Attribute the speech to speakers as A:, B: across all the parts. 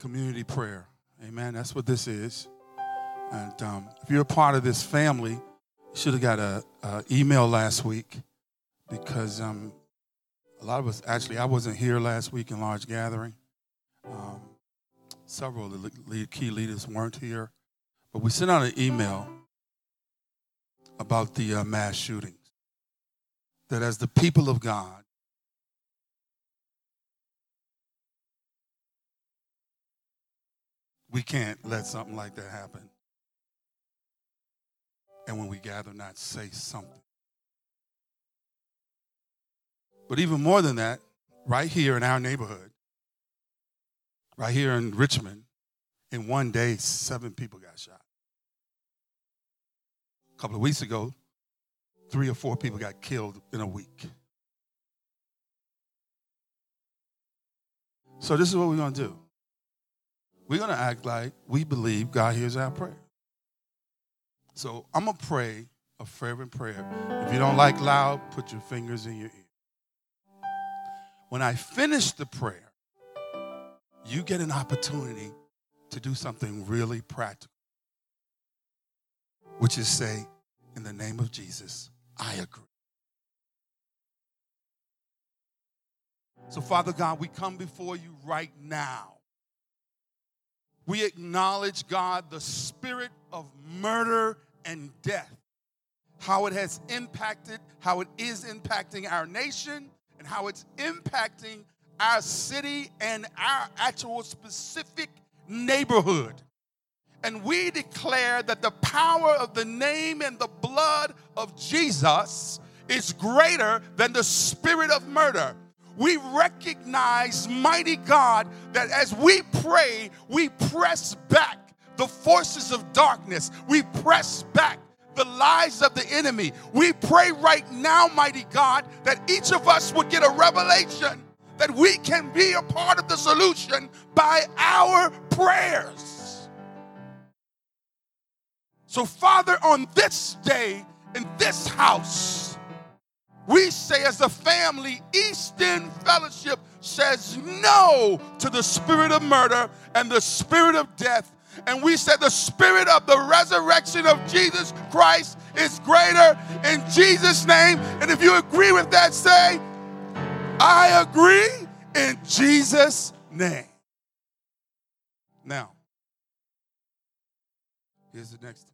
A: community prayer. Amen. That's what this is. And um, if you're a part of this family, you should have got a, a, email last week because um, a lot of us actually I wasn't here last week in large gathering. Um, several of the lead, key leaders weren't here, but we sent out an email about the uh, mass shootings. That as the people of God, we can't let something like that happen. And when we gather, not say something. But even more than that, right here in our neighborhood, right here in Richmond, in one day, seven people got shot. A couple of weeks ago, three or four people got killed in a week. So, this is what we're going to do. We're going to act like we believe God hears our prayer. So, I'm going to pray a fervent prayer. If you don't like loud, put your fingers in your ear. When I finish the prayer, you get an opportunity to do something really practical, which is say, in the name of Jesus, I agree. So, Father God, we come before you right now. We acknowledge, God, the spirit of murder and death, how it has impacted, how it is impacting our nation, and how it's impacting our city and our actual specific neighborhood. And we declare that the power of the name and the blood of Jesus is greater than the spirit of murder. We recognize, mighty God, that as we pray, we press back the forces of darkness. We press back the lies of the enemy. We pray right now, mighty God, that each of us would get a revelation that we can be a part of the solution by our prayers. So, Father, on this day, in this house, we say as a family, East End Fellowship says no to the spirit of murder and the spirit of death. And we said the spirit of the resurrection of Jesus Christ is greater in Jesus' name. And if you agree with that, say, I agree in Jesus' name. Now, here's the next.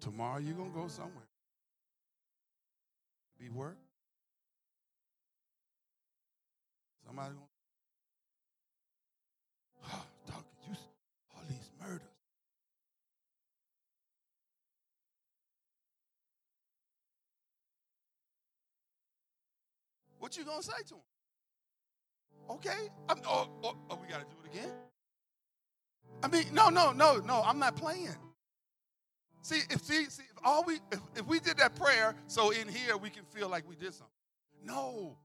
A: Tomorrow you're going to go somewhere. Be work. Somebody going oh, Doctor, you all these murders. What you gonna say to him? Okay, I'm, oh, oh, oh, we gotta do it again. I mean, no, no, no, no. I'm not playing. See, if see, see if all we if, if we did that prayer, so in here we can feel like we did something. No,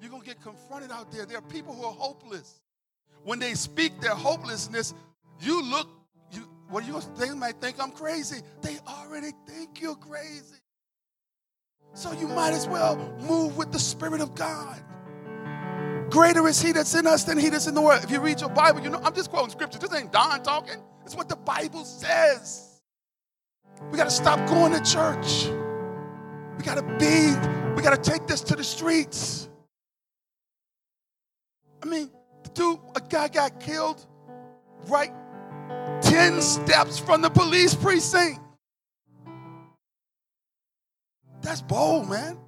A: you're gonna get confronted out there. There are people who are hopeless. When they speak their hopelessness, you look. You what you they might think I'm crazy. They already think you're crazy. So you might as well move with the Spirit of God. Greater is He that's in us than He that's in the world. If you read your Bible, you know, I'm just quoting scripture. This ain't Don talking. It's what the Bible says. We got to stop going to church. We got to be, we got to take this to the streets. I mean, the dude, a guy got killed right 10 steps from the police precinct. That's bold, man.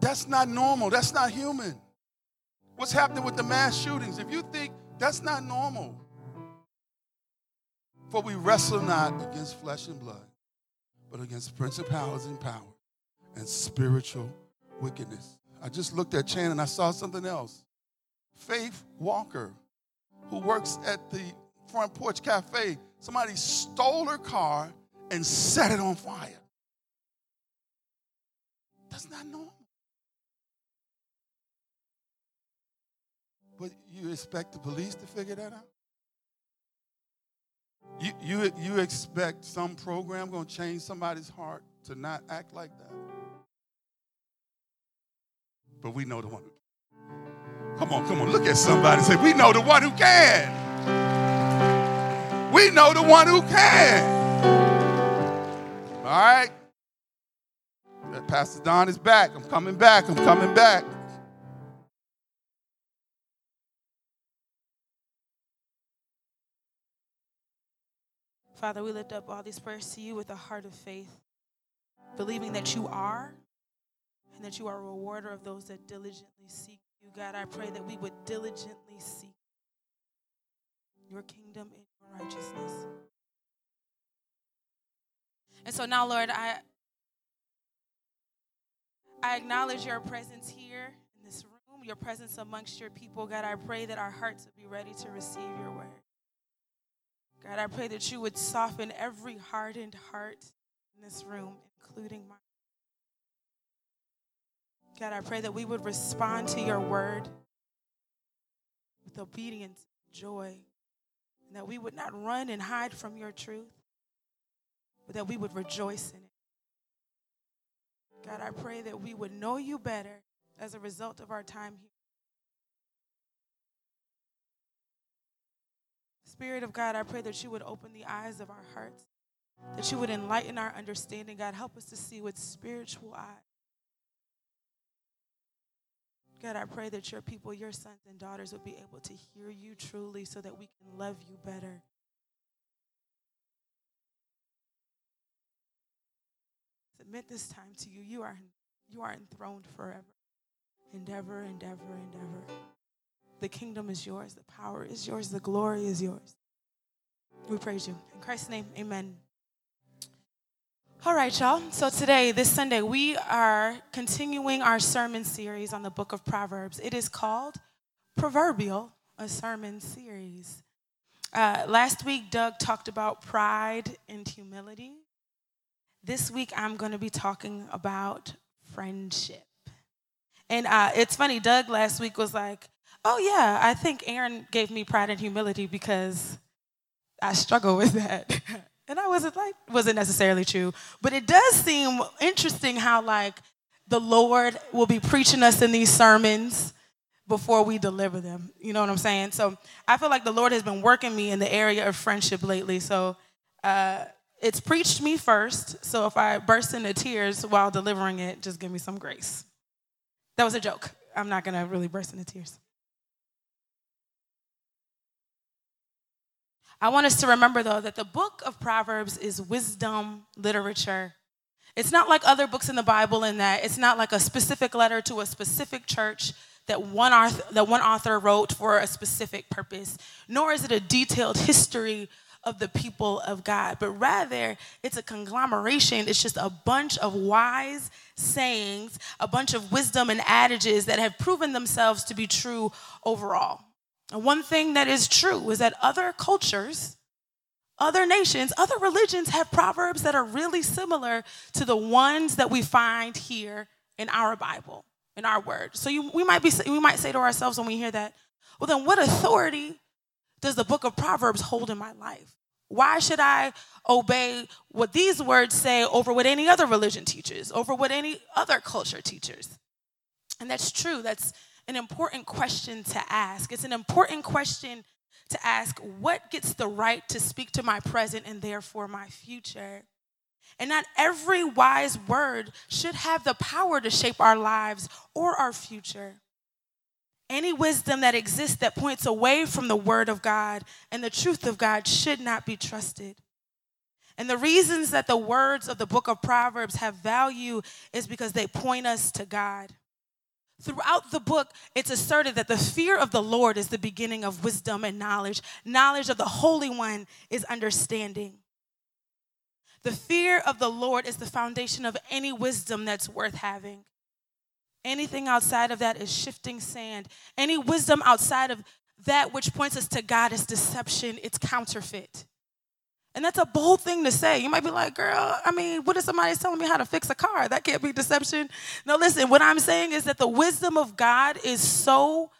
A: That's not normal. That's not human. What's happening with the mass shootings? If you think that's not normal, for we wrestle not against flesh and blood, but against principalities and power and spiritual wickedness. I just looked at Chan and I saw something else. Faith Walker, who works at the front porch cafe, somebody stole her car and set it on fire. That's not normal. But you expect the police to figure that out? You, you, you expect some program going to change somebody's heart to not act like that? But we know the one. Come on, come on, look at somebody and say, We know the one who can. We know the one who can. All right? Pastor Don is back. I'm coming back. I'm coming back.
B: Father, we lift up all these prayers to you with a heart of faith, believing that you are and that you are a rewarder of those that diligently seek you. God, I pray that we would diligently seek your kingdom and your righteousness. And so now, Lord, I I acknowledge your presence here in this room, your presence amongst your people. God, I pray that our hearts would be ready to receive your word. God, I pray that you would soften every hardened heart in this room, including mine. God, I pray that we would respond to your word with obedience, joy, and that we would not run and hide from your truth, but that we would rejoice in it. God, I pray that we would know you better as a result of our time here. Spirit of God, I pray that you would open the eyes of our hearts, that you would enlighten our understanding. God, help us to see with spiritual eyes. God, I pray that your people, your sons and daughters, would be able to hear you truly so that we can love you better. Submit this time to you. You are, you are enthroned forever, and ever and ever and ever. The kingdom is yours, the power is yours, the glory is yours. We praise you. In Christ's name, amen. All right, y'all. So today, this Sunday, we are continuing our sermon series on the book of Proverbs. It is called Proverbial, a sermon series. Uh, last week, Doug talked about pride and humility. This week, I'm going to be talking about friendship. And uh, it's funny, Doug last week was like, Oh, yeah, I think Aaron gave me pride and humility because I struggle with that. and I wasn't like, wasn't necessarily true. But it does seem interesting how, like, the Lord will be preaching us in these sermons before we deliver them. You know what I'm saying? So I feel like the Lord has been working me in the area of friendship lately. So uh, it's preached me first. So if I burst into tears while delivering it, just give me some grace. That was a joke. I'm not going to really burst into tears. I want us to remember, though, that the book of Proverbs is wisdom literature. It's not like other books in the Bible in that it's not like a specific letter to a specific church that one author, that one author wrote for a specific purpose, nor is it a detailed history of the people of God, but rather it's a conglomeration. It's just a bunch of wise sayings, a bunch of wisdom and adages that have proven themselves to be true overall. And one thing that is true is that other cultures, other nations, other religions have proverbs that are really similar to the ones that we find here in our Bible, in our word. So you, we might be we might say to ourselves when we hear that, well then what authority does the book of Proverbs hold in my life? Why should I obey what these words say over what any other religion teaches, over what any other culture teaches? And that's true. That's an important question to ask. It's an important question to ask what gets the right to speak to my present and therefore my future? And not every wise word should have the power to shape our lives or our future. Any wisdom that exists that points away from the word of God and the truth of God should not be trusted. And the reasons that the words of the book of Proverbs have value is because they point us to God. Throughout the book, it's asserted that the fear of the Lord is the beginning of wisdom and knowledge. Knowledge of the Holy One is understanding. The fear of the Lord is the foundation of any wisdom that's worth having. Anything outside of that is shifting sand. Any wisdom outside of that which points us to God is deception, it's counterfeit. And that's a bold thing to say. You might be like, girl, I mean, what if somebody's telling me how to fix a car? That can't be deception. No, listen, what I'm saying is that the wisdom of God is so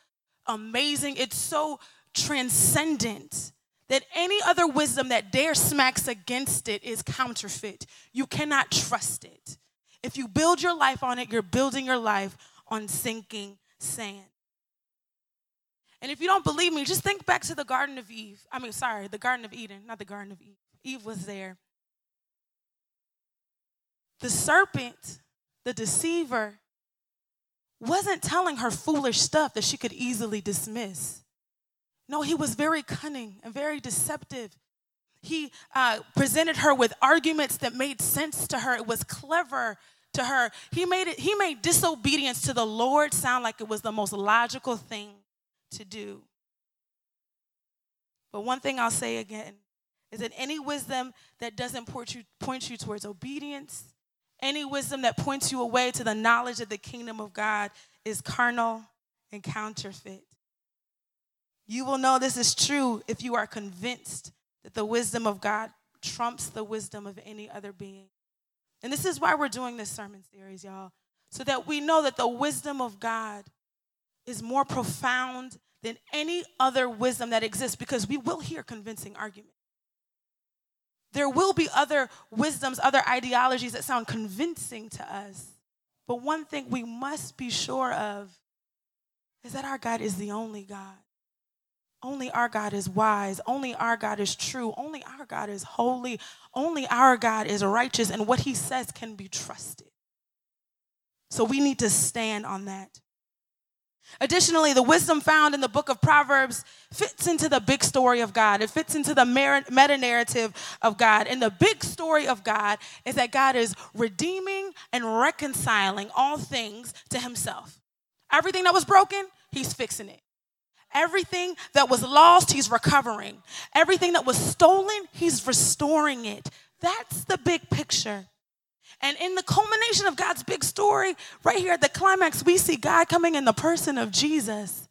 B: amazing, it's so transcendent that any other wisdom that dare smacks against it is counterfeit. You cannot trust it. If you build your life on it, you're building your life on sinking sand. And if you don't believe me, just think back to the Garden of Eve. I mean, sorry, the Garden of Eden, not the Garden of Eve. Eve was there. The serpent, the deceiver, wasn't telling her foolish stuff that she could easily dismiss. No, he was very cunning and very deceptive. He uh, presented her with arguments that made sense to her. It was clever to her. He made it. He made disobedience to the Lord sound like it was the most logical thing to do. But one thing I'll say again is it any wisdom that doesn't point you, point you towards obedience, any wisdom that points you away to the knowledge of the kingdom of God is carnal and counterfeit. You will know this is true if you are convinced that the wisdom of God trumps the wisdom of any other being. And this is why we're doing this sermon series, y'all, so that we know that the wisdom of God is more profound than any other wisdom that exists because we will hear convincing arguments. There will be other wisdoms, other ideologies that sound convincing to us. But one thing we must be sure of is that our God is the only God. Only our God is wise. Only our God is true. Only our God is holy. Only our God is righteous, and what he says can be trusted. So we need to stand on that. Additionally, the wisdom found in the book of Proverbs fits into the big story of God. It fits into the meta narrative of God. And the big story of God is that God is redeeming and reconciling all things to himself. Everything that was broken, he's fixing it. Everything that was lost, he's recovering. Everything that was stolen, he's restoring it. That's the big picture. And in the culmination of God's big story, right here at the climax, we see God coming in the person of Jesus,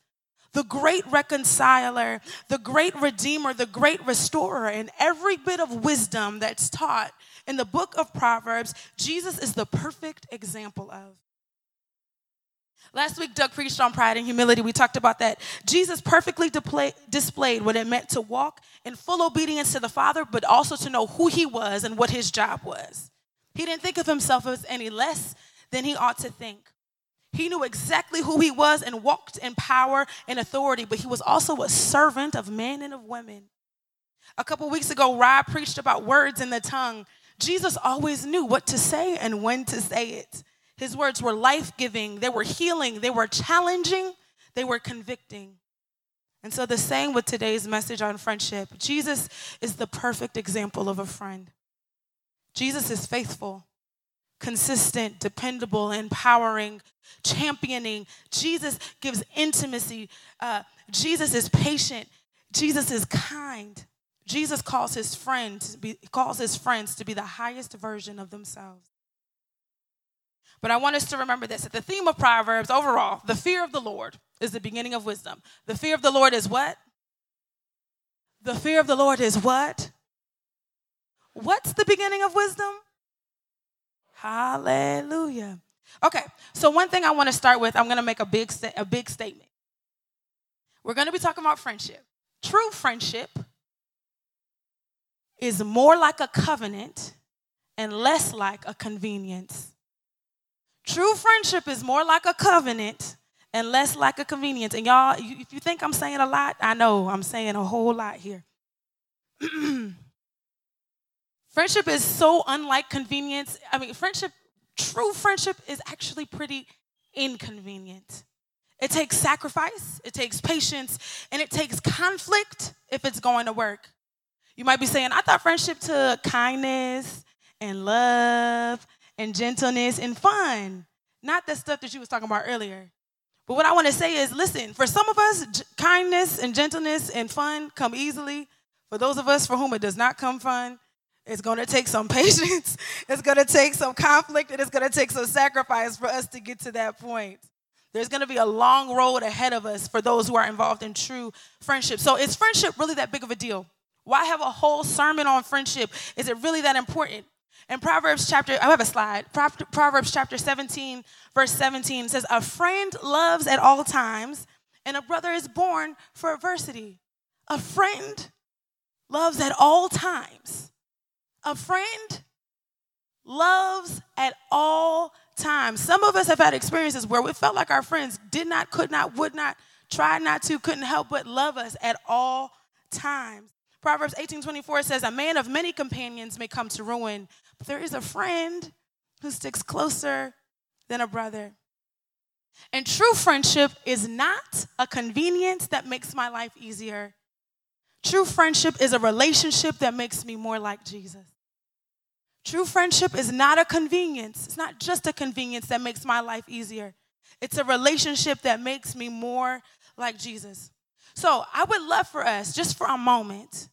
B: the great reconciler, the great redeemer, the great restorer. And every bit of wisdom that's taught in the book of Proverbs, Jesus is the perfect example of. Last week, Doug preached on pride and humility. We talked about that. Jesus perfectly displayed what it meant to walk in full obedience to the Father, but also to know who he was and what his job was. He didn't think of himself as any less than he ought to think. He knew exactly who he was and walked in power and authority, but he was also a servant of men and of women. A couple weeks ago, Rob preached about words in the tongue. Jesus always knew what to say and when to say it. His words were life giving, they were healing, they were challenging, they were convicting. And so, the same with today's message on friendship. Jesus is the perfect example of a friend. Jesus is faithful, consistent, dependable, empowering, championing. Jesus gives intimacy. Uh, Jesus is patient. Jesus is kind. Jesus calls his friends be, calls his friends to be the highest version of themselves. But I want us to remember this that the theme of Proverbs overall, the fear of the Lord is the beginning of wisdom. The fear of the Lord is what? The fear of the Lord is what? What's the beginning of wisdom? Hallelujah. Okay, so one thing I want to start with, I'm going to make a big, a big statement. We're going to be talking about friendship. True friendship is more like a covenant and less like a convenience. True friendship is more like a covenant and less like a convenience. And y'all, if you think I'm saying a lot, I know I'm saying a whole lot here. Friendship is so unlike convenience. I mean, friendship, true friendship is actually pretty inconvenient. It takes sacrifice, it takes patience, and it takes conflict if it's going to work. You might be saying, I thought friendship took kindness and love and gentleness and fun, not the stuff that you was talking about earlier. But what I want to say is, listen, for some of us, kindness and gentleness and fun come easily. For those of us for whom it does not come fun, it's going to take some patience. It's going to take some conflict and it's going to take some sacrifice for us to get to that point. There's going to be a long road ahead of us for those who are involved in true friendship. So, is friendship really that big of a deal? Why have a whole sermon on friendship? Is it really that important? In Proverbs chapter, I have a slide. Proverbs chapter 17, verse 17 says, A friend loves at all times, and a brother is born for adversity. A friend loves at all times a friend loves at all times. Some of us have had experiences where we felt like our friends did not, could not, would not tried not to, couldn't help but love us at all times. Proverbs 18:24 says, "A man of many companions may come to ruin, but there is a friend who sticks closer than a brother." And true friendship is not a convenience that makes my life easier. True friendship is a relationship that makes me more like Jesus. True friendship is not a convenience. It's not just a convenience that makes my life easier. It's a relationship that makes me more like Jesus. So I would love for us, just for a moment,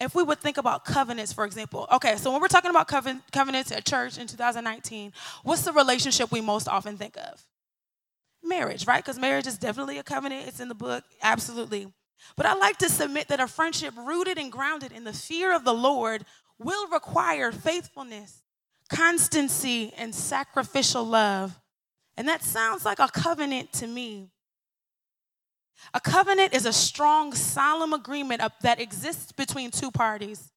B: if we would think about covenants, for example. Okay, so when we're talking about coven- covenants at church in 2019, what's the relationship we most often think of? Marriage, right? Because marriage is definitely a covenant. It's in the book, absolutely. But I like to submit that a friendship rooted and grounded in the fear of the Lord will require faithfulness, constancy, and sacrificial love. And that sounds like a covenant to me. A covenant is a strong, solemn agreement that exists between two parties.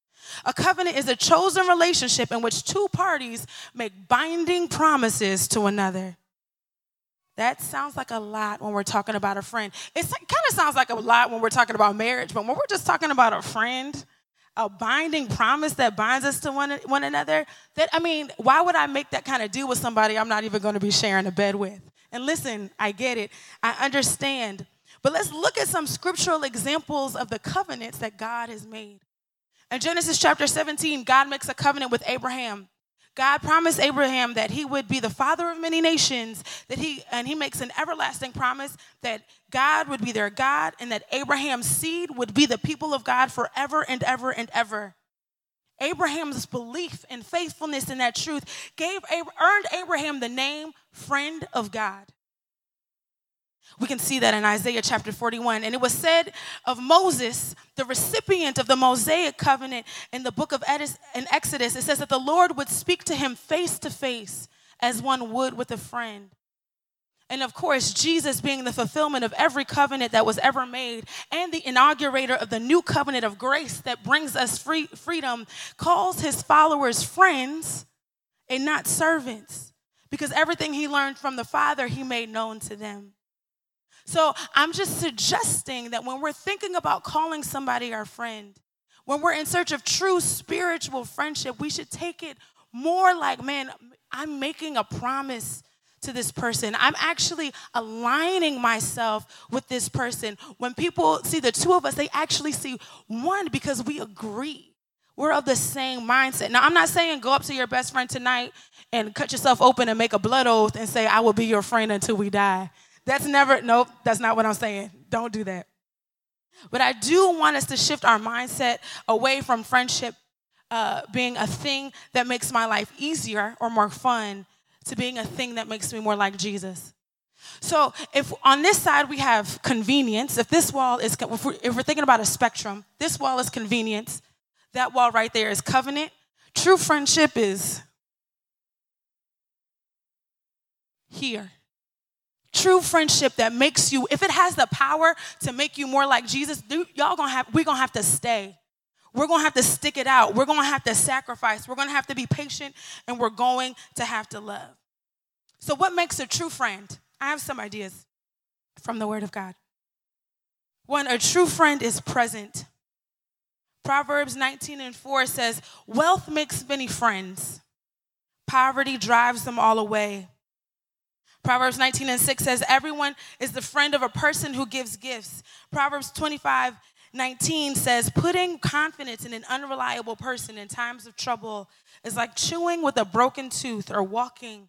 B: A covenant is a chosen relationship in which two parties make binding promises to another. That sounds like a lot when we're talking about a friend. It kind of sounds like a lot when we're talking about marriage, but when we're just talking about a friend, a binding promise that binds us to one, one another, that, I mean, why would I make that kind of deal with somebody I'm not even going to be sharing a bed with? And listen, I get it, I understand. But let's look at some scriptural examples of the covenants that God has made. In Genesis chapter 17, God makes a covenant with Abraham. God promised Abraham that he would be the father of many nations, that he and he makes an everlasting promise that God would be their God and that Abraham's seed would be the people of God forever and ever and ever. Abraham's belief and faithfulness in that truth gave earned Abraham the name friend of God. We can see that in Isaiah chapter 41. And it was said of Moses, the recipient of the Mosaic covenant in the book of Exodus, it says that the Lord would speak to him face to face as one would with a friend. And of course, Jesus being the fulfillment of every covenant that was ever made and the inaugurator of the new covenant of grace that brings us free, freedom, calls his followers friends and not servants because everything he learned from the Father, he made known to them. So I'm just suggesting that when we're thinking about calling somebody our friend, when we're in search of true spiritual friendship, we should take it more like, man, I'm making a promise to this person. I'm actually aligning myself with this person. When people see the two of us, they actually see one because we agree. We're of the same mindset. Now, I'm not saying go up to your best friend tonight and cut yourself open and make a blood oath and say, I will be your friend until we die. That's never, nope, that's not what I'm saying. Don't do that. But I do want us to shift our mindset away from friendship uh, being a thing that makes my life easier or more fun to being a thing that makes me more like Jesus. So, if on this side we have convenience, if this wall is, if we're, if we're thinking about a spectrum, this wall is convenience, that wall right there is covenant. True friendship is here. True friendship that makes you, if it has the power to make you more like Jesus, y'all gonna have, we're gonna have to stay. We're gonna have to stick it out. We're gonna have to sacrifice. We're gonna have to be patient and we're going to have to love. So, what makes a true friend? I have some ideas from the Word of God. One, a true friend is present. Proverbs 19 and 4 says, Wealth makes many friends, poverty drives them all away. Proverbs 19 and 6 says, Everyone is the friend of a person who gives gifts. Proverbs 25 19 says, Putting confidence in an unreliable person in times of trouble is like chewing with a broken tooth or walking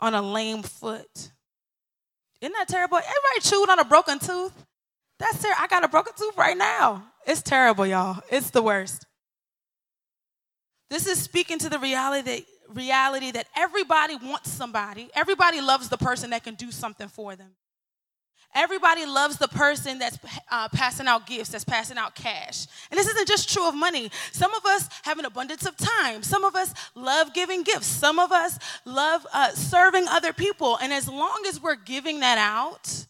B: on a lame foot. Isn't that terrible? Everybody chewed on a broken tooth? That's terrible. I got a broken tooth right now. It's terrible, y'all. It's the worst. This is speaking to the reality that reality that everybody wants somebody. Everybody loves the person that can do something for them. Everybody loves the person that's uh, passing out gifts, that's passing out cash. And this isn't just true of money. Some of us have an abundance of time. Some of us love giving gifts. Some of us love uh, serving other people. And as long as we're giving that out,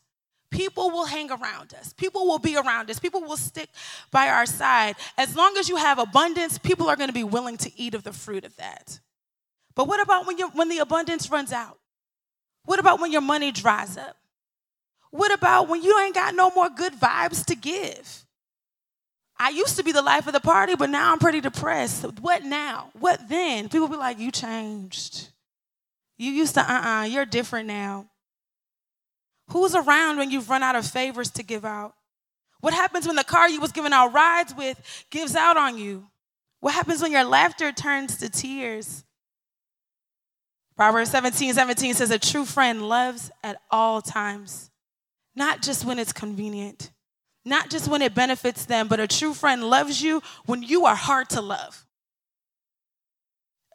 B: people will hang around us. People will be around us. People will stick by our side. As long as you have abundance, people are going to be willing to eat of the fruit of that. But what about when, when the abundance runs out? What about when your money dries up? What about when you ain't got no more good vibes to give? I used to be the life of the party, but now I'm pretty depressed. What now? What then? People be like, You changed. You used to, uh uh-uh, uh, you are different now. Who's around when you've run out of favors to give out? What happens when the car you was giving out rides with gives out on you? What happens when your laughter turns to tears? Proverbs 17 17 says, A true friend loves at all times, not just when it's convenient, not just when it benefits them, but a true friend loves you when you are hard to love.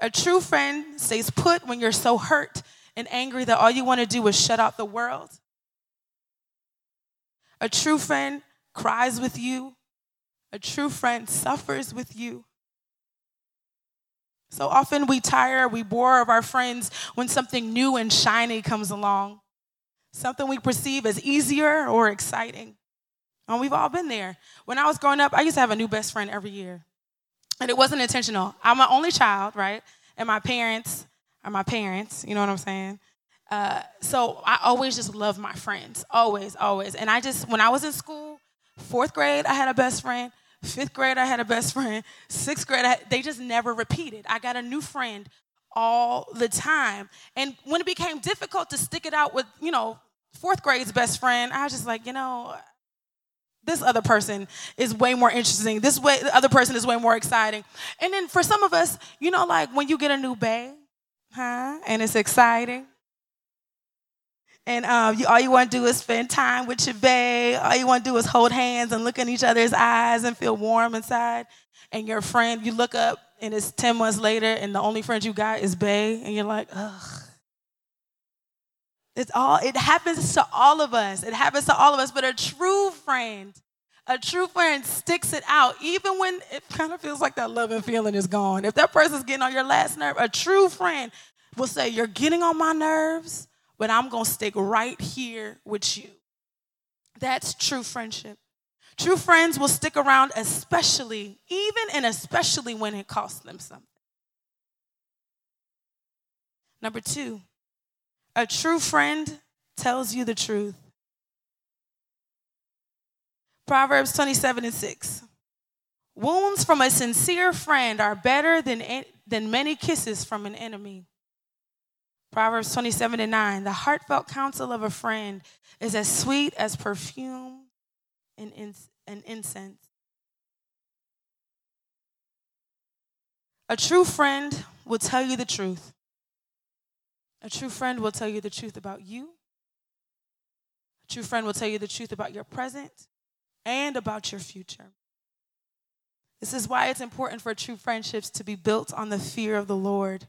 B: A true friend stays put when you're so hurt and angry that all you want to do is shut out the world. A true friend cries with you. A true friend suffers with you. So often we tire, we bore of our friends when something new and shiny comes along, something we perceive as easier or exciting. And we've all been there. When I was growing up, I used to have a new best friend every year. And it wasn't intentional. I'm my only child, right? And my parents are my parents, you know what I'm saying? Uh, so I always just loved my friends, always, always. And I just, when I was in school, fourth grade, I had a best friend. Fifth grade, I had a best friend. Sixth grade, had, they just never repeated. I got a new friend all the time. And when it became difficult to stick it out with, you know, fourth grade's best friend, I was just like, you know, this other person is way more interesting. This way, the other person is way more exciting. And then for some of us, you know, like when you get a new bae, huh? And it's exciting. And um, you, all you want to do is spend time with your bae. All you want to do is hold hands and look in each other's eyes and feel warm inside. And your friend, you look up and it's 10 months later and the only friend you got is bae. And you're like, ugh. It's all, it happens to all of us. It happens to all of us. But a true friend, a true friend sticks it out, even when it kind of feels like that loving feeling is gone. If that person's getting on your last nerve, a true friend will say, You're getting on my nerves but I'm going to stick right here with you. That's true friendship. True friends will stick around, especially, even and especially when it costs them something. Number two, a true friend tells you the truth. Proverbs 27 and 6. Wounds from a sincere friend are better than, than many kisses from an enemy. Proverbs 27 and 9. The heartfelt counsel of a friend is as sweet as perfume and, and incense. A true friend will tell you the truth. A true friend will tell you the truth about you. A true friend will tell you the truth about your present and about your future. This is why it's important for true friendships to be built on the fear of the Lord.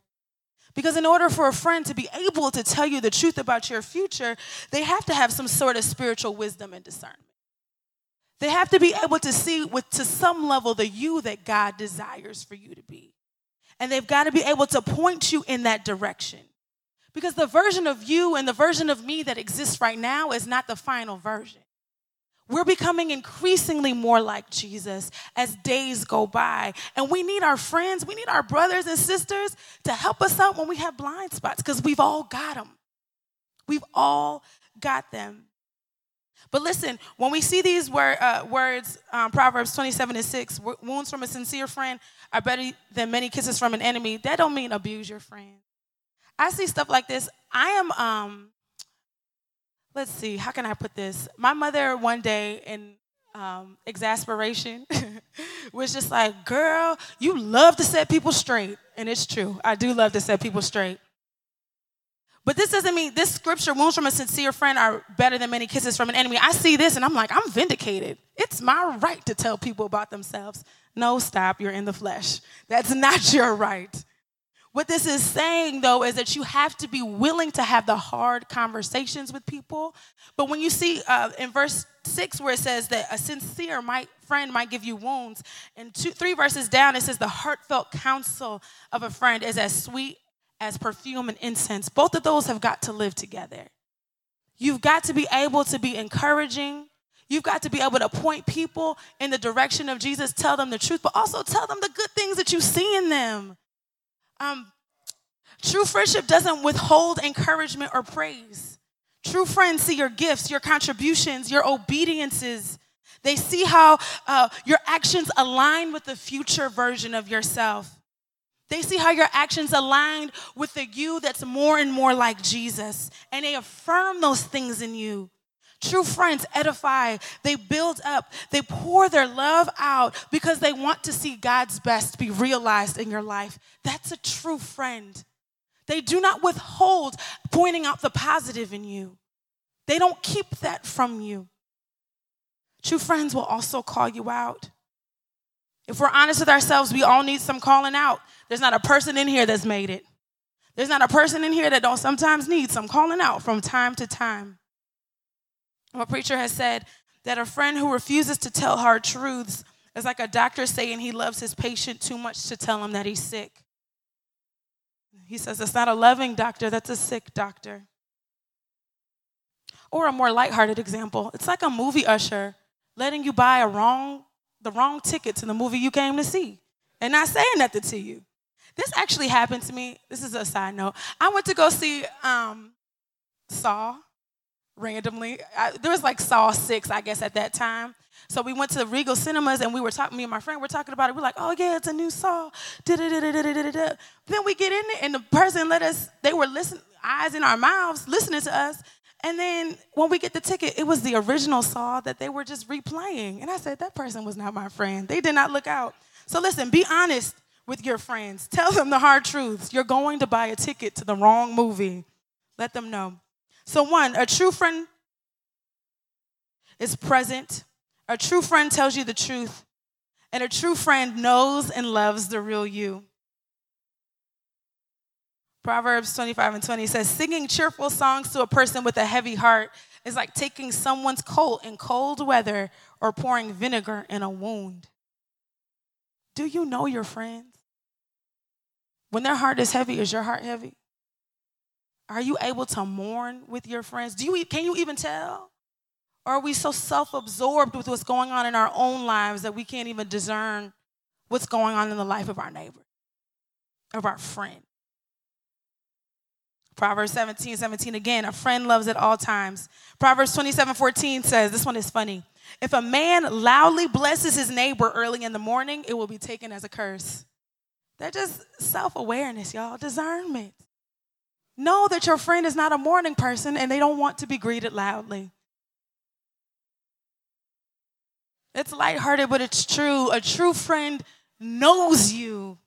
B: Because in order for a friend to be able to tell you the truth about your future, they have to have some sort of spiritual wisdom and discernment. They have to be able to see with to some level the you that God desires for you to be. And they've got to be able to point you in that direction. Because the version of you and the version of me that exists right now is not the final version. We're becoming increasingly more like Jesus as days go by. And we need our friends, we need our brothers and sisters to help us out when we have blind spots because we've all got them. We've all got them. But listen, when we see these word, uh, words, um, Proverbs 27 and 6, wounds from a sincere friend are better than many kisses from an enemy, that don't mean abuse your friend. I see stuff like this. I am um, let's see, how can I put this? My mother one day in um, exasperation was just like, girl, you love to set people straight. And it's true. I do love to set people straight. But this doesn't mean this scripture, wounds from a sincere friend are better than many kisses from an enemy. I see this and I'm like, I'm vindicated. It's my right to tell people about themselves. No, stop, you're in the flesh. That's not your right. What this is saying, though, is that you have to be willing to have the hard conversations with people. But when you see uh, in verse six, where it says that a sincere might, friend might give you wounds, and two, three verses down, it says the heartfelt counsel of a friend is as sweet as perfume and incense. Both of those have got to live together. You've got to be able to be encouraging. You've got to be able to point people in the direction of Jesus, tell them the truth, but also tell them the good things that you see in them. Um, true friendship doesn't withhold encouragement or praise. True friends see your gifts, your contributions, your obediences. They see how uh, your actions align with the future version of yourself. They see how your actions align with the you that's more and more like Jesus, and they affirm those things in you. True friends edify, they build up, they pour their love out because they want to see God's best be realized in your life. That's a true friend. They do not withhold pointing out the positive in you, they don't keep that from you. True friends will also call you out. If we're honest with ourselves, we all need some calling out. There's not a person in here that's made it. There's not a person in here that don't sometimes need some calling out from time to time. A preacher has said that a friend who refuses to tell hard truths is like a doctor saying he loves his patient too much to tell him that he's sick. He says it's not a loving doctor, that's a sick doctor. Or a more lighthearted example, it's like a movie usher letting you buy a wrong, the wrong ticket to the movie you came to see and not saying nothing to you. This actually happened to me. This is a side note. I went to go see um, Saw randomly. I, there was like Saw 6, I guess, at that time. So we went to the Regal Cinemas and we were talking, me and my friend were talking about it. We're like, oh yeah, it's a new Saw. Then we get in there and the person let us, they were listening, eyes in our mouths, listening to us. And then when we get the ticket, it was the original Saw that they were just replaying. And I said, that person was not my friend. They did not look out. So listen, be honest with your friends. Tell them the hard truths. You're going to buy a ticket to the wrong movie. Let them know. So, one, a true friend is present. A true friend tells you the truth. And a true friend knows and loves the real you. Proverbs 25 and 20 says, Singing cheerful songs to a person with a heavy heart is like taking someone's coat in cold weather or pouring vinegar in a wound. Do you know your friends? When their heart is heavy, is your heart heavy? Are you able to mourn with your friends? Do you, can you even tell? Or are we so self absorbed with what's going on in our own lives that we can't even discern what's going on in the life of our neighbor, of our friend? Proverbs 17, 17 again, a friend loves at all times. Proverbs 27, 14 says, this one is funny. If a man loudly blesses his neighbor early in the morning, it will be taken as a curse. They're just self awareness, y'all, discernment. Know that your friend is not a morning person and they don't want to be greeted loudly. It's lighthearted, but it's true. A true friend knows you.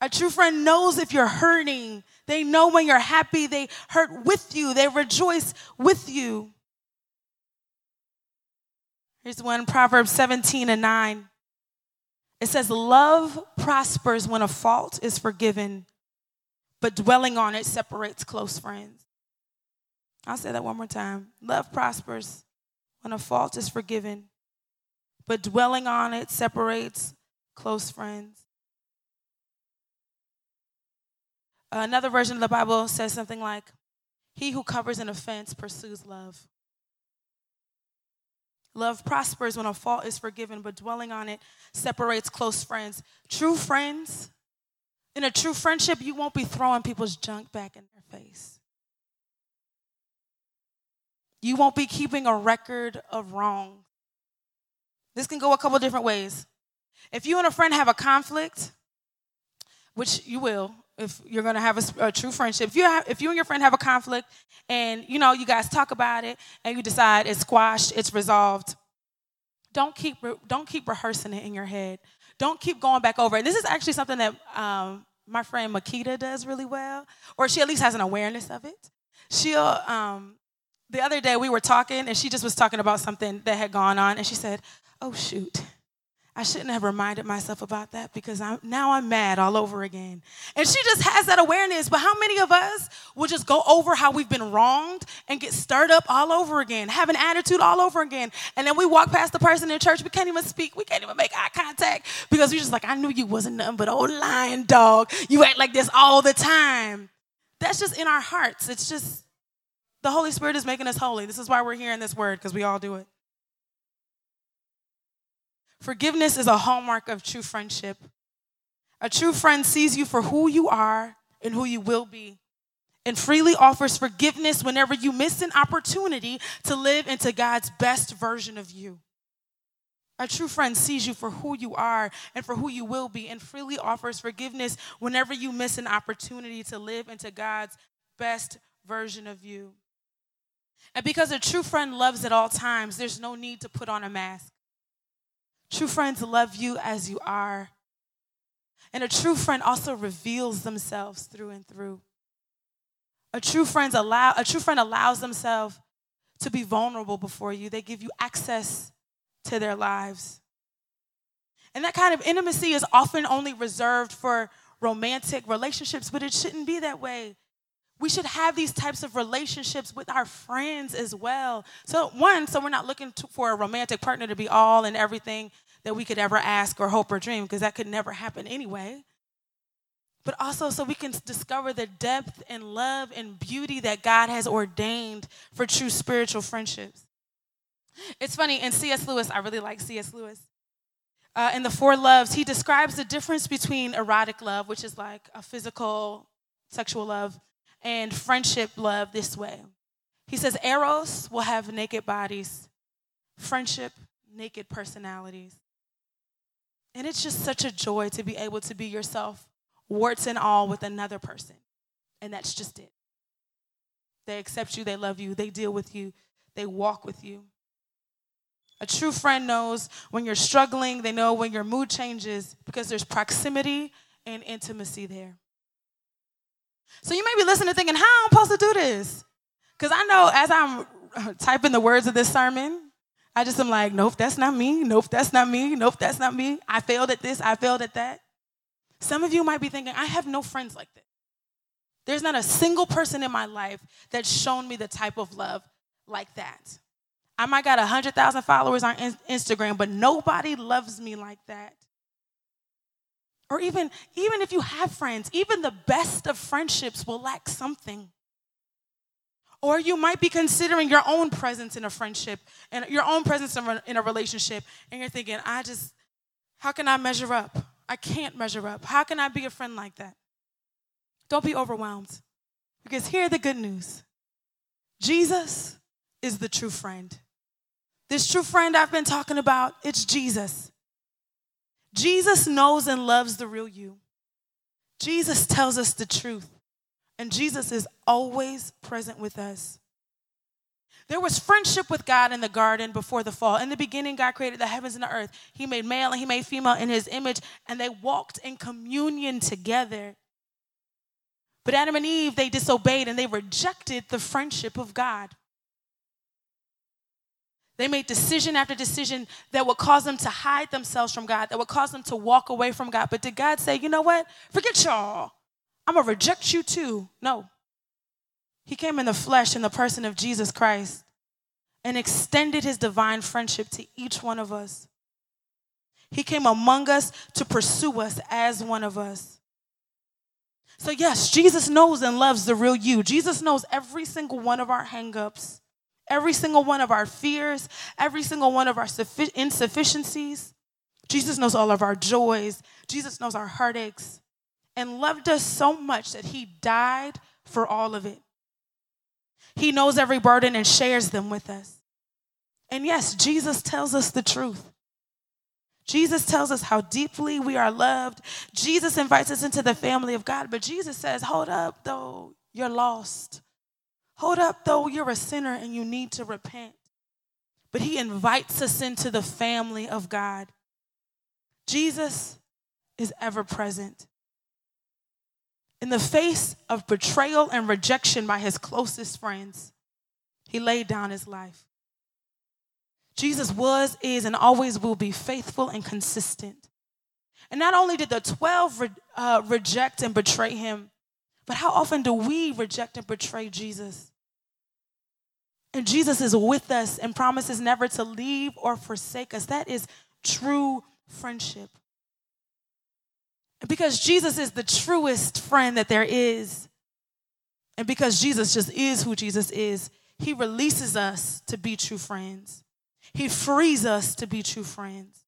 B: A true friend knows if you're hurting. They know when you're happy. They hurt with you. They rejoice with you. Here's one Proverbs 17 and 9. It says, Love prospers when a fault is forgiven, but dwelling on it separates close friends. I'll say that one more time. Love prospers when a fault is forgiven, but dwelling on it separates close friends. Another version of the Bible says something like, He who covers an offense pursues love. Love prospers when a fault is forgiven, but dwelling on it separates close friends. True friends in a true friendship, you won't be throwing people's junk back in their face. You won't be keeping a record of wrong. This can go a couple different ways. If you and a friend have a conflict, which you will, if you're going to have a, a, true friendship, if you have, if you and your friend have a conflict, and you know you guys talk about it, and you decide it's squashed, it's resolved, don't keep don't keep rehearsing it in your head. Don't keep going back over it. This is actually something that um, my friend Makita does really well, or she at least has an awareness of it. She'll, um, the other day we were talking and she just was talking about something that had gone on, and she said, Oh, shoot. I shouldn't have reminded myself about that because I'm, now I'm mad all over again. And she just has that awareness. But how many of us will just go over how we've been wronged and get stirred up all over again, have an attitude all over again? And then we walk past the person in church, we can't even speak, we can't even make eye contact because we're just like, I knew you wasn't nothing but old lying dog. You act like this all the time. That's just in our hearts. It's just the Holy Spirit is making us holy. This is why we're hearing this word because we all do it. Forgiveness is a hallmark of true friendship. A true friend sees you for who you are and who you will be. and freely offers forgiveness whenever you miss an opportunity to live into God's best version of you. A true friend sees you for who you are and for who you will be and freely offers forgiveness whenever you miss an opportunity to live into God's best version of you. And because a true friend loves at all times, there's no need to put on a mask. True friends love you as you are. And a true friend also reveals themselves through and through. A true friend allow a true friend allows themselves to be vulnerable before you. They give you access to their lives. And that kind of intimacy is often only reserved for romantic relationships, but it shouldn't be that way. We should have these types of relationships with our friends as well. So, one, so we're not looking to, for a romantic partner to be all and everything that we could ever ask or hope or dream, because that could never happen anyway. But also, so we can discover the depth and love and beauty that God has ordained for true spiritual friendships. It's funny, in C.S. Lewis, I really like C.S. Lewis. Uh, in the Four Loves, he describes the difference between erotic love, which is like a physical, sexual love, and friendship love this way. He says, Eros will have naked bodies, friendship, naked personalities. And it's just such a joy to be able to be yourself, warts and all, with another person. And that's just it. They accept you, they love you, they deal with you, they walk with you. A true friend knows when you're struggling, they know when your mood changes because there's proximity and intimacy there. So you may be listening thinking, how am I supposed to do this? Because I know as I'm typing the words of this sermon, I just am like, nope, that's not me. Nope, that's not me. Nope, that's not me. I failed at this. I failed at that. Some of you might be thinking, I have no friends like this. There's not a single person in my life that's shown me the type of love like that. I might got 100,000 followers on Instagram, but nobody loves me like that. Or even, even if you have friends, even the best of friendships will lack something. Or you might be considering your own presence in a friendship and your own presence in a relationship, and you're thinking, I just, how can I measure up? I can't measure up. How can I be a friend like that? Don't be overwhelmed. Because here the good news Jesus is the true friend. This true friend I've been talking about, it's Jesus. Jesus knows and loves the real you. Jesus tells us the truth, and Jesus is always present with us. There was friendship with God in the garden before the fall. In the beginning, God created the heavens and the earth. He made male and he made female in his image, and they walked in communion together. But Adam and Eve, they disobeyed and they rejected the friendship of God. They made decision after decision that would cause them to hide themselves from God, that would cause them to walk away from God. But did God say, you know what? Forget y'all. I'm going to reject you too? No. He came in the flesh in the person of Jesus Christ and extended his divine friendship to each one of us. He came among us to pursue us as one of us. So, yes, Jesus knows and loves the real you. Jesus knows every single one of our hangups. Every single one of our fears, every single one of our insufficiencies. Jesus knows all of our joys. Jesus knows our heartaches and loved us so much that he died for all of it. He knows every burden and shares them with us. And yes, Jesus tells us the truth. Jesus tells us how deeply we are loved. Jesus invites us into the family of God, but Jesus says, Hold up, though, you're lost. Hold up, though, you're a sinner and you need to repent. But he invites us into the family of God. Jesus is ever present. In the face of betrayal and rejection by his closest friends, he laid down his life. Jesus was, is, and always will be faithful and consistent. And not only did the 12 re- uh, reject and betray him, but how often do we reject and betray Jesus? And Jesus is with us and promises never to leave or forsake us. That is true friendship. And because Jesus is the truest friend that there is, and because Jesus just is who Jesus is, he releases us to be true friends. He frees us to be true friends.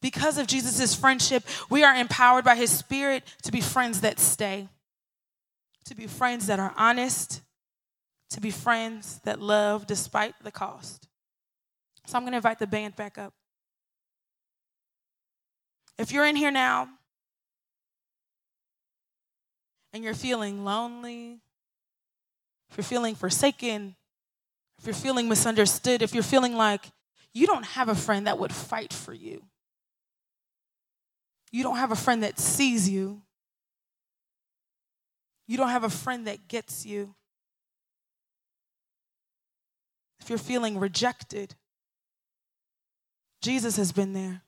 B: Because of Jesus' friendship, we are empowered by his spirit to be friends that stay. to be friends that are honest, to be friends that love despite the cost. So I'm going to invite the band back up. If you're in here now and you're feeling lonely, if you're feeling forsaken, if you're feeling misunderstood, if you're feeling like you don't have a friend that would fight for you, you don't have a friend that sees you, you don't have a friend that gets you, if you're feeling rejected, Jesus has been there.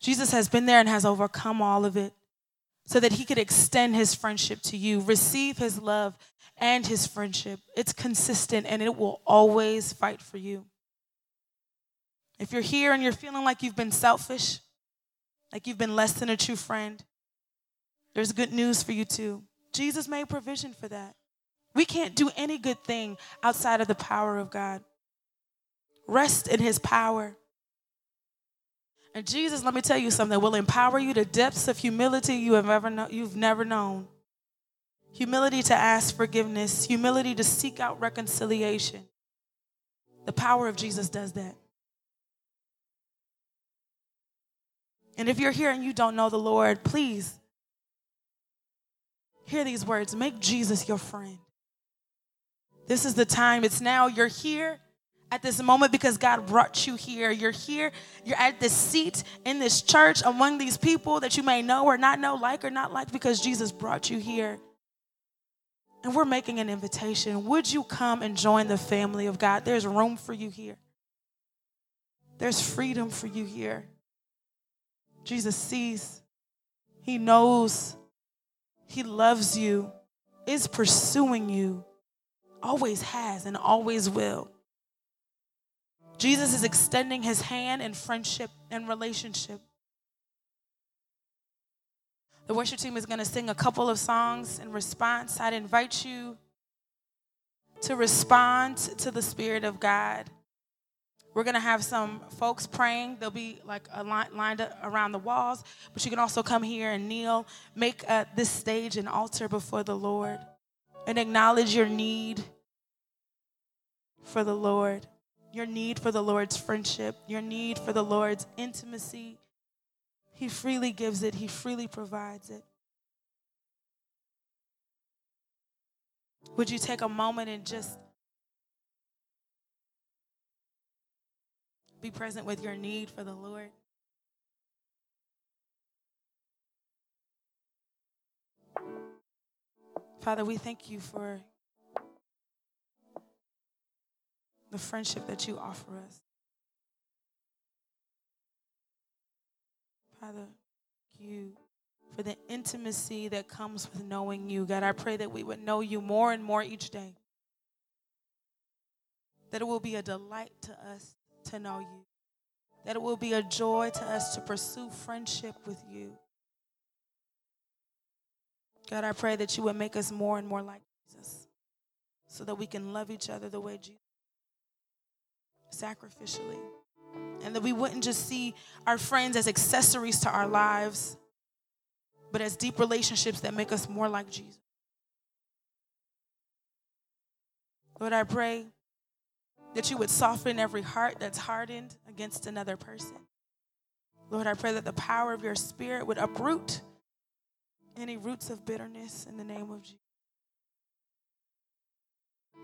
B: Jesus has been there and has overcome all of it so that he could extend his friendship to you, receive his love and his friendship. It's consistent and it will always fight for you. If you're here and you're feeling like you've been selfish, like you've been less than a true friend, there's good news for you too. Jesus made provision for that. We can't do any good thing outside of the power of God. Rest in his power. And Jesus, let me tell you something, will empower you to depths of humility you have ever know, you've never known. Humility to ask forgiveness, humility to seek out reconciliation. The power of Jesus does that. And if you're here and you don't know the Lord, please hear these words make Jesus your friend. This is the time, it's now. You're here at this moment because God brought you here. You're here, you're at this seat in this church among these people that you may know or not know, like or not like, because Jesus brought you here. And we're making an invitation. Would you come and join the family of God? There's room for you here, there's freedom for you here. Jesus sees, He knows, He loves you, is pursuing you, always has, and always will. Jesus is extending his hand in friendship and relationship. The worship team is going to sing a couple of songs in response. I'd invite you to respond to the Spirit of God. We're going to have some folks praying. They'll be like lined up around the walls, but you can also come here and kneel. Make uh, this stage an altar before the Lord and acknowledge your need for the Lord your need for the Lord's friendship, your need for the Lord's intimacy. He freely gives it, He freely provides it. Would you take a moment and just be present with your need for the Lord? Father, we thank you for the friendship that you offer us. Father, you for the intimacy that comes with knowing you. God, I pray that we would know you more and more each day. That it will be a delight to us to know you. That it will be a joy to us to pursue friendship with you. God, I pray that you would make us more and more like Jesus so that we can love each other the way Jesus sacrificially. And that we wouldn't just see our friends as accessories to our lives, but as deep relationships that make us more like Jesus. Lord, I pray that you would soften every heart that's hardened against another person. Lord, I pray that the power of your spirit would uproot any roots of bitterness in the name of Jesus.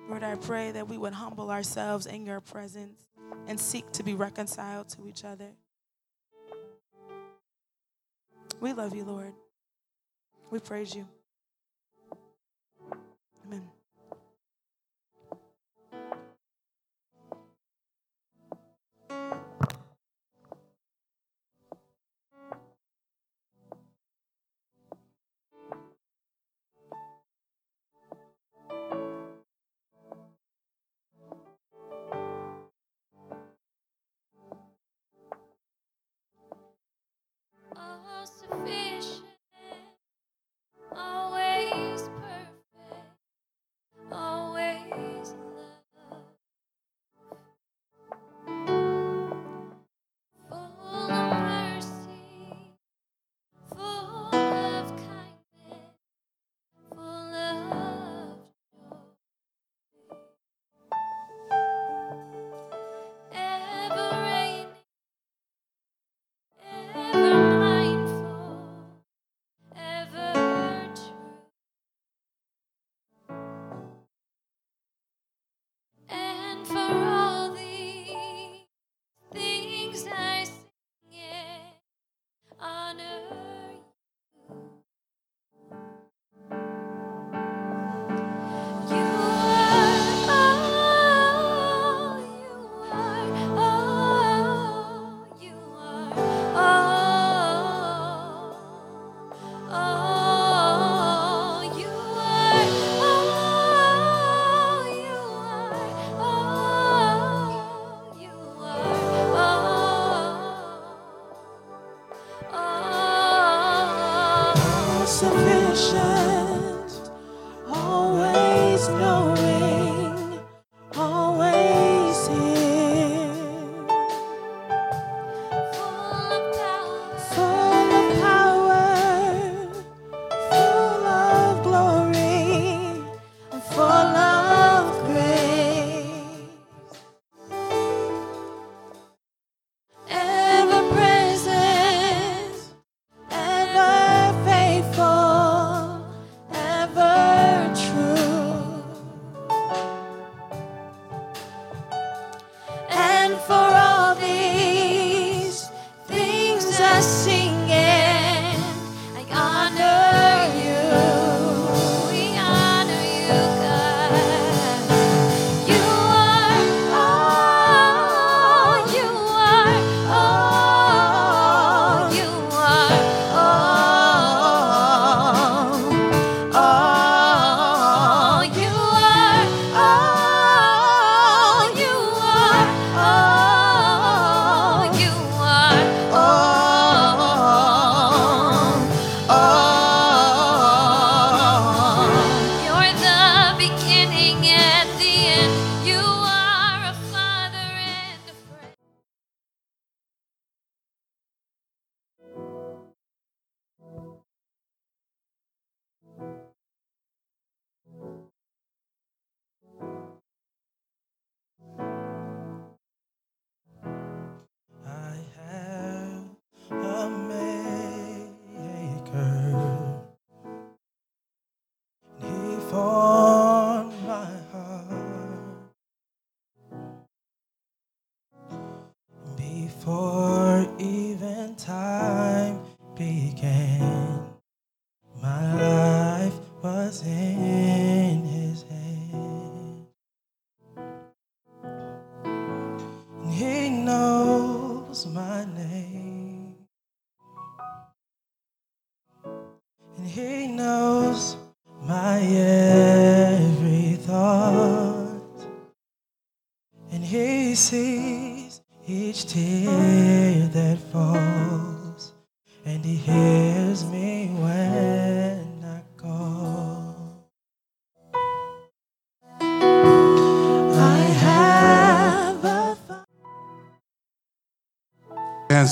B: Lord, I pray that we would humble ourselves in your presence and seek to be reconciled to each other. We love you, Lord. We praise you. Amen.
A: crucified.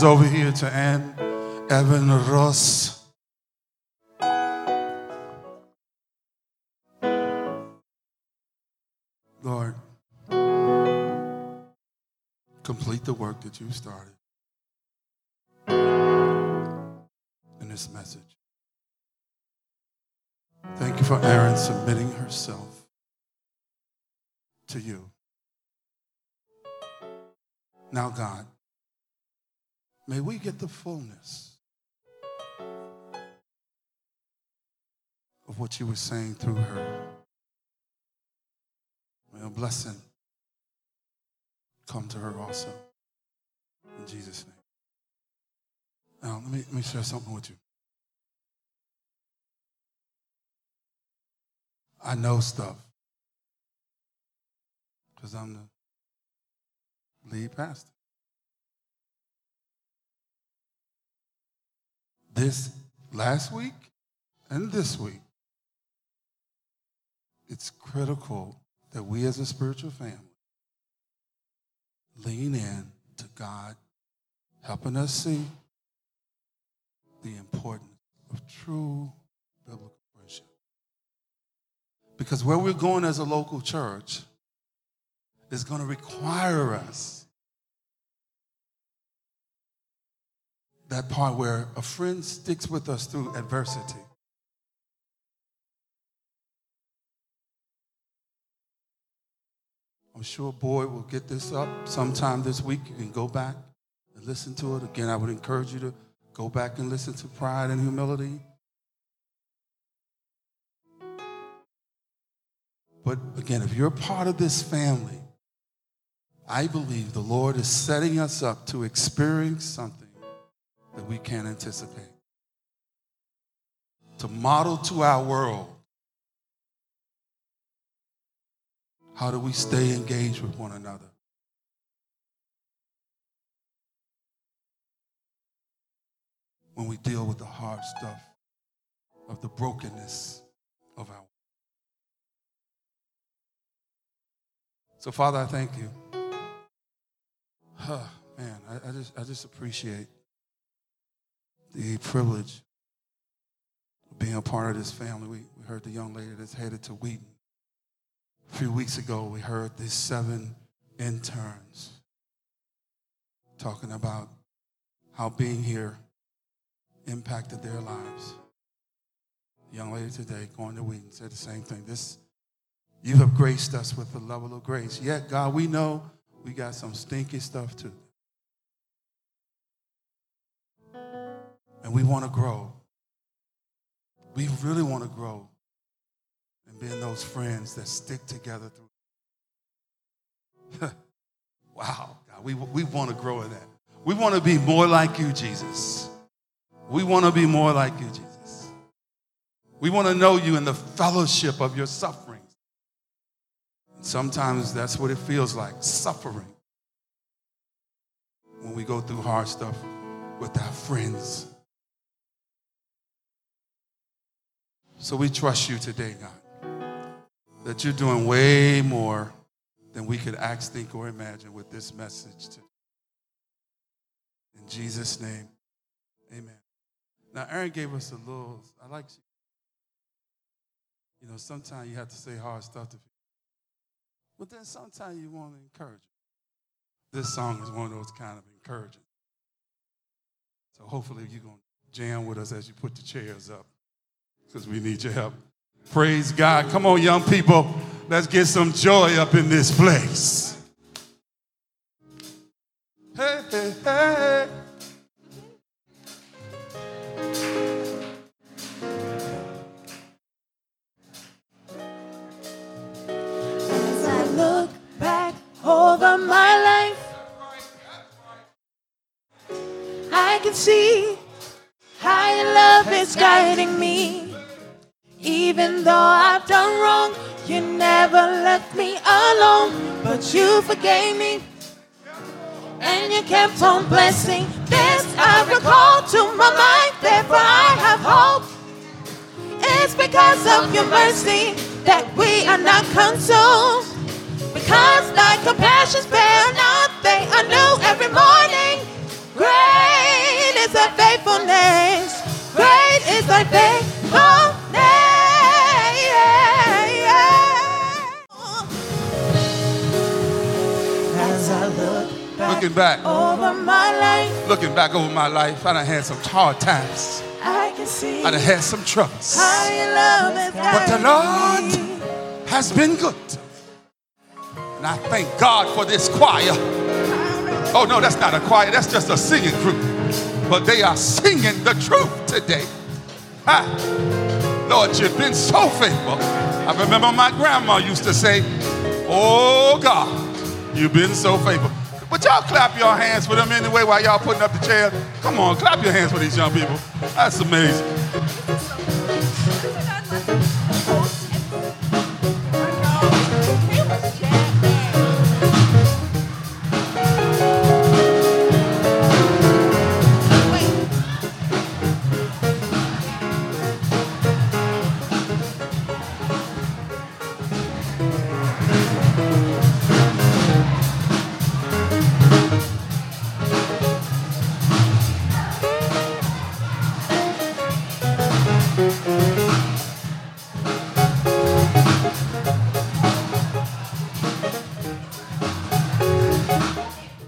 A: Over here to Ann Evan Ross. Lord, complete the work that you started in this message. Thank you for Erin submitting herself to you. Now, God, May we get the fullness of what you were saying through her. May a blessing come to her also. In Jesus' name. Now, let me, let me share something with you. I know stuff because I'm the lead pastor. This last week and this week, it's critical that we as a spiritual family lean in to God helping us see the importance of true biblical worship. Because where we're going as a local church is going to require us that part where a friend sticks with us through adversity. I'm sure Boyd will get this up sometime this week. You can go back and listen to it. Again, I would encourage you to go back and listen to Pride and Humility. But again, if you're part of this family, I believe the Lord is setting us up to experience something that we can't anticipate. To model to our world how do we stay engaged with one another? When we deal with the hard stuff of the brokenness of our So, Father, I thank you. Huh, man, I, I, just, I just appreciate the privilege of being a part of this family. We, we heard the young lady that's headed to Wheaton. A few weeks ago, we heard these seven interns talking about how being here impacted their lives. The young lady today going to Wheaton said the same thing. This, you have graced us with the level of grace. Yet, God, we know we got some stinky stuff too. And we want to grow. We really want to grow and being those friends that stick together through. wow, God, we, we want to grow in that. We want to be more like you, Jesus. We want to be more like you, Jesus. We want to know you in the fellowship of your sufferings. Sometimes that's what it feels like suffering when we go through hard stuff with our friends. So we trust you today, God, that you're doing way more than we could ask, think, or imagine with this message today. In Jesus' name, amen. Now, Erin gave us a little, I like, you know, sometimes you have to say hard stuff to people. But then sometimes you want to encourage them. This song is one of those kind of encouraging. So hopefully you're going to jam with us as you put the chairs up because we need your help. Praise God. Come on, young people. Let's get some joy up in this place. Hey, hey, hey.
C: As I look back over my life, I can see how your love is guiding me. Even though I've done wrong, you never left me alone, but you forgave me. And you kept on blessing. This I recall to my mind, therefore I have hope. It's because of your mercy that we are not consumed. Because thy compassions spare not, they are new every morning. Great is thy faithfulness. Great is thy faithfulness.
A: Looking back,
C: over my life,
A: looking back over my life, I done had some hard times.
C: I can see
A: I done had some troubles.
C: how your love is
A: But the. Lord has been good. And I thank God for this choir. Oh, no, that's not a choir, that's just a singing group. But they are singing the truth today. Ah, Lord, you've been so faithful. I remember my grandma used to say, Oh God, you've been so faithful. But y'all clap your hands for them anyway while y'all putting up the chairs. Come on, clap your hands for these young people. That's amazing.